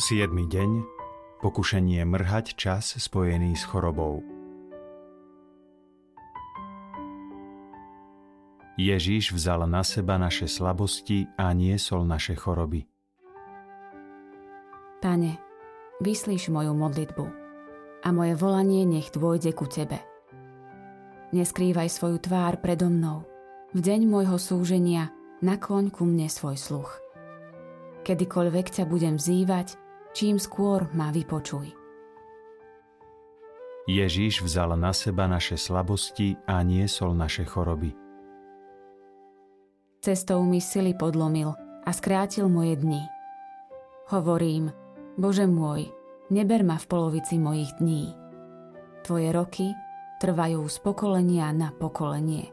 7. deň Pokušenie mrhať čas spojený s chorobou. Ježíš vzal na seba naše slabosti a niesol naše choroby. Pane, vyslíš moju modlitbu a moje volanie nech dôjde ku Tebe. Neskrývaj svoju tvár predo mnou. V deň môjho súženia nakloň ku mne svoj sluch. Kedykoľvek ťa budem vzývať, čím skôr ma vypočuj. Ježíš vzal na seba naše slabosti a niesol naše choroby. Cestou mi sily podlomil a skrátil moje dni. Hovorím, Bože môj, neber ma v polovici mojich dní. Tvoje roky trvajú z pokolenia na pokolenie.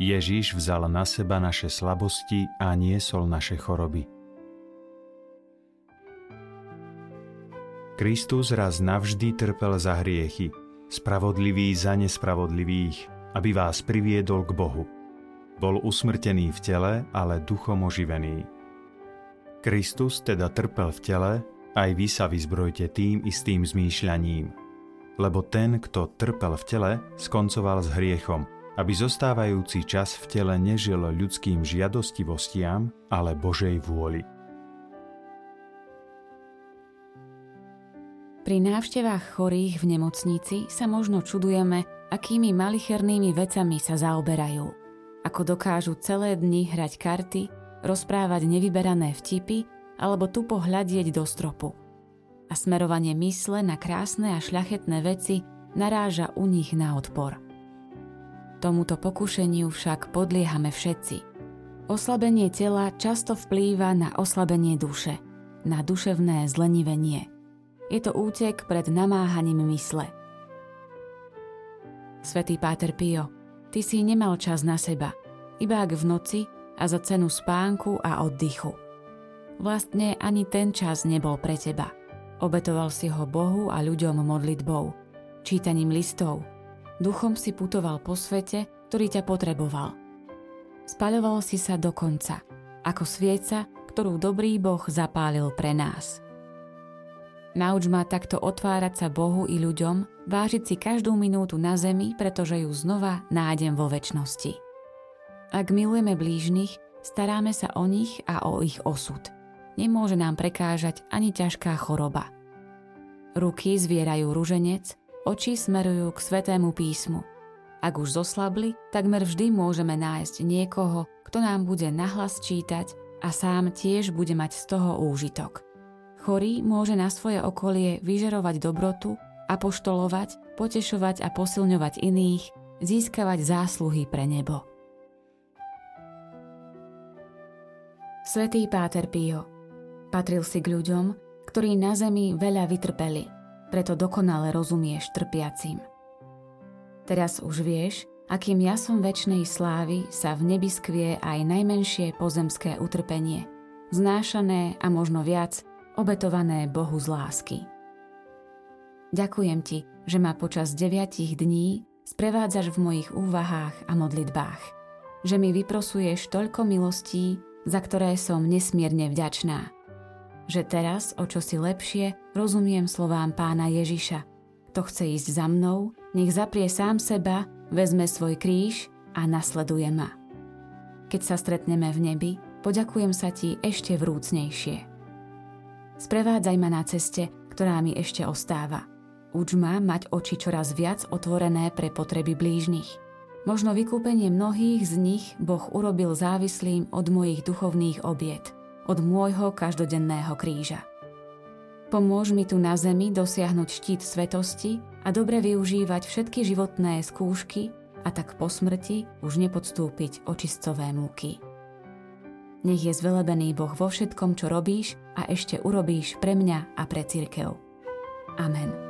Ježíš vzal na seba naše slabosti a niesol naše choroby. Kristus raz navždy trpel za hriechy, spravodlivý za nespravodlivých, aby vás priviedol k Bohu – bol usmrtený v tele, ale duchom oživený. Kristus teda trpel v tele, aj vy sa vyzbrojte tým istým zmýšľaním. Lebo ten, kto trpel v tele, skoncoval s hriechom, aby zostávajúci čas v tele nežil ľudským žiadostivostiam, ale Božej vôli. Pri návštevách chorých v nemocnici sa možno čudujeme, akými malichernými vecami sa zaoberajú ako dokážu celé dni hrať karty, rozprávať nevyberané vtipy alebo tupo hľadieť do stropu. A smerovanie mysle na krásne a šľachetné veci naráža u nich na odpor. Tomuto pokušeniu však podliehame všetci. Oslabenie tela často vplýva na oslabenie duše, na duševné zlenivenie. Je to útek pred namáhaním mysle. Svetý Páter Pio, ty si nemal čas na seba, iba ak v noci a za cenu spánku a oddychu. Vlastne ani ten čas nebol pre teba. Obetoval si ho Bohu a ľuďom modlitbou, čítaním listov. Duchom si putoval po svete, ktorý ťa potreboval. Spaľoval si sa do konca, ako svieca, ktorú dobrý Boh zapálil pre nás. Nauč ma takto otvárať sa Bohu i ľuďom, vážiť si každú minútu na zemi, pretože ju znova nájdem vo väčšnosti. Ak milujeme blížnych, staráme sa o nich a o ich osud. Nemôže nám prekážať ani ťažká choroba. Ruky zvierajú ruženec, oči smerujú k svetému písmu. Ak už zoslabli, takmer vždy môžeme nájsť niekoho, kto nám bude nahlas čítať a sám tiež bude mať z toho úžitok. Chorý môže na svoje okolie vyžerovať dobrotu, apoštolovať, potešovať a posilňovať iných, získavať zásluhy pre nebo. Svetý Páter Pio patril si k ľuďom, ktorí na zemi veľa vytrpeli, preto dokonale rozumieš trpiacim. Teraz už vieš, akým jasom väčšnej slávy sa v nebi skvie aj najmenšie pozemské utrpenie, znášané a možno viac obetované Bohu z lásky. Ďakujem ti, že ma počas deviatich dní sprevádzaš v mojich úvahách a modlitbách, že mi vyprosuješ toľko milostí, za ktoré som nesmierne vďačná. Že teraz, o čo si lepšie, rozumiem slovám pána Ježiša. Kto chce ísť za mnou, nech zaprie sám seba, vezme svoj kríž a nasleduje ma. Keď sa stretneme v nebi, poďakujem sa ti ešte vrúcnejšie. Sprevádzaj ma na ceste, ktorá mi ešte ostáva. Uč ma mať oči čoraz viac otvorené pre potreby blížnych – Možno vykúpenie mnohých z nich Boh urobil závislým od mojich duchovných obiet, od môjho každodenného kríža. Pomôž mi tu na zemi dosiahnuť štít svetosti a dobre využívať všetky životné skúšky a tak po smrti už nepodstúpiť očistové múky. Nech je zvelebený Boh vo všetkom, čo robíš a ešte urobíš pre mňa a pre církev. Amen.